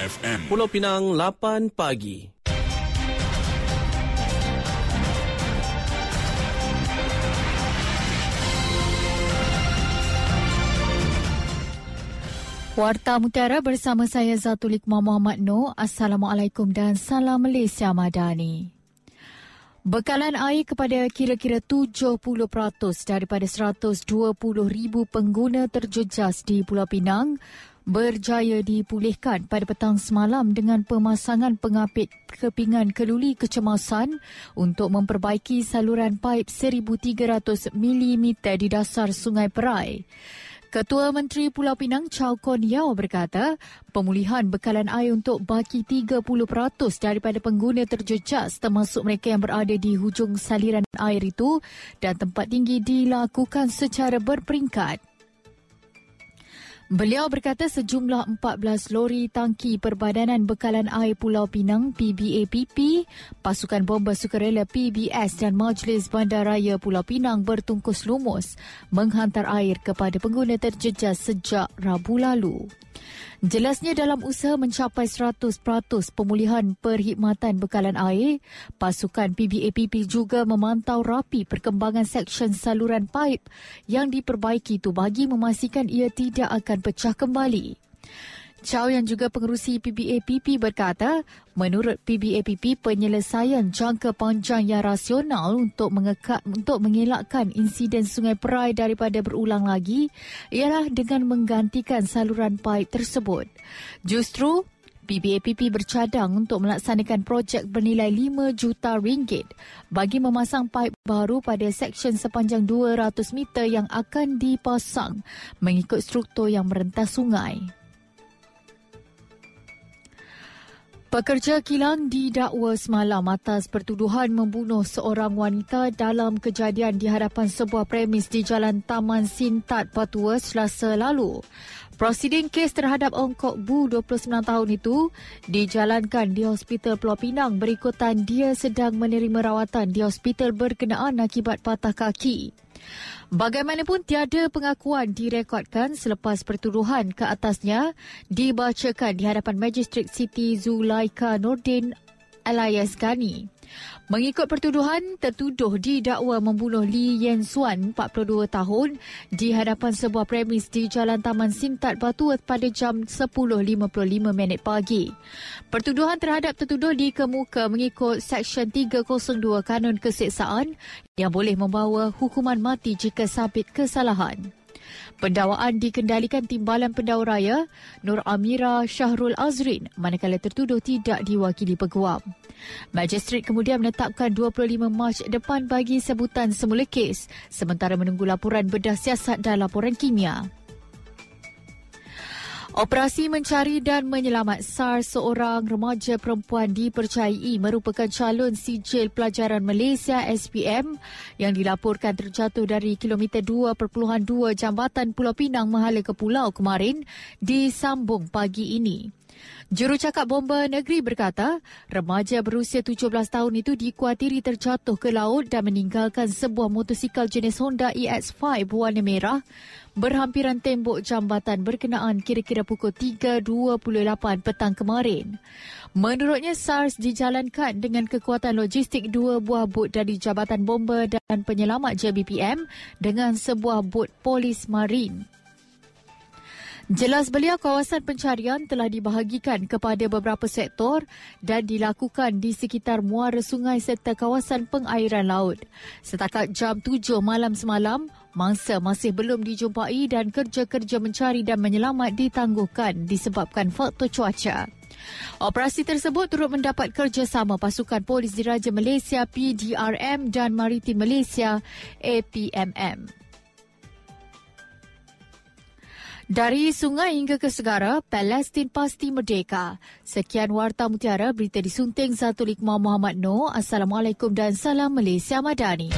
FM. Pulau Pinang 8 pagi. Warta Mutiara bersama saya Zatulik Muhammad Noor. Assalamualaikum dan salam Malaysia Madani. Bekalan air kepada kira-kira 70% daripada 120,000 pengguna terjejas di Pulau Pinang berjaya dipulihkan pada petang semalam dengan pemasangan pengapit kepingan keluli kecemasan untuk memperbaiki saluran paip 1,300 mm di dasar Sungai Perai. Ketua Menteri Pulau Pinang Chow Kon Yao berkata, pemulihan bekalan air untuk baki 30% daripada pengguna terjejas termasuk mereka yang berada di hujung saliran air itu dan tempat tinggi dilakukan secara berperingkat. Beliau berkata sejumlah 14 lori tangki Perbadanan Bekalan Air Pulau Pinang PBAPP, pasukan bomba sukarela PBS dan Majlis Bandaraya Pulau Pinang bertungkus lumus menghantar air kepada pengguna terjejas sejak Rabu lalu. Jelasnya dalam usaha mencapai 100% pemulihan perkhidmatan bekalan air, pasukan PBAPP juga memantau rapi perkembangan seksyen saluran paip yang diperbaiki itu bagi memastikan ia tidak akan pecah kembali. Chow yang juga pengerusi PBAPP berkata, menurut PBAPP penyelesaian jangka panjang yang rasional untuk mengekat untuk mengelakkan insiden Sungai Perai daripada berulang lagi ialah dengan menggantikan saluran paip tersebut. Justru PBAPP bercadang untuk melaksanakan projek bernilai 5 juta ringgit bagi memasang paip baru pada seksyen sepanjang 200 meter yang akan dipasang mengikut struktur yang merentas sungai. Pekerja kilang didakwa semalam atas pertuduhan membunuh seorang wanita dalam kejadian di hadapan sebuah premis di Jalan Taman Sintat Patua selasa lalu. Prosiding kes terhadap Ong Kok Bu 29 tahun itu dijalankan di Hospital Pulau Pinang berikutan dia sedang menerima rawatan di hospital berkenaan akibat patah kaki. Bagaimanapun tiada pengakuan direkodkan selepas pertuduhan ke atasnya dibacakan di hadapan Magistrat Siti Zulaika Nordin alias Gani. Mengikut pertuduhan, tertuduh didakwa membunuh Lee Yen Suan, 42 tahun, di hadapan sebuah premis di Jalan Taman Sintat Batu pada jam 10.55 minit pagi. Pertuduhan terhadap tertuduh dikemuka mengikut Seksyen 302 Kanun Keseksaan yang boleh membawa hukuman mati jika sabit kesalahan. Pendawaan dikendalikan Timbalan Pendau Raya Nur Amira Syahrul Azrin manakala tertuduh tidak diwakili peguam. Magistrat kemudian menetapkan 25 Mac depan bagi sebutan semula kes sementara menunggu laporan bedah siasat dan laporan kimia. Operasi mencari dan menyelamat SAR seorang remaja perempuan dipercayai merupakan calon sijil pelajaran Malaysia SPM yang dilaporkan terjatuh dari kilometer 2.2 Jambatan Pulau Pinang Mahala ke Pulau kemarin disambung pagi ini. Jurucakap Bomba Negeri berkata, remaja berusia 17 tahun itu dikuatiri terjatuh ke laut dan meninggalkan sebuah motosikal jenis Honda EX5 warna merah berhampiran tembok jambatan berkenaan kira-kira pukul 3.28 petang kemarin. Menurutnya, SARS dijalankan dengan kekuatan logistik dua buah bot dari Jabatan Bomba dan Penyelamat JBPM dengan sebuah bot polis marin. Jelas beliau kawasan pencarian telah dibahagikan kepada beberapa sektor dan dilakukan di sekitar muara sungai serta kawasan pengairan laut. Setakat jam 7 malam semalam, mangsa masih belum dijumpai dan kerja-kerja mencari dan menyelamat ditangguhkan disebabkan faktor cuaca. Operasi tersebut turut mendapat kerjasama pasukan polis diraja Malaysia PDRM dan Maritim Malaysia APMM. Dari sungai hingga ke segara, Palestin pasti merdeka. Sekian Warta Mutiara, berita disunting Zatulik Muhammad Noor. Assalamualaikum dan salam Malaysia Madani.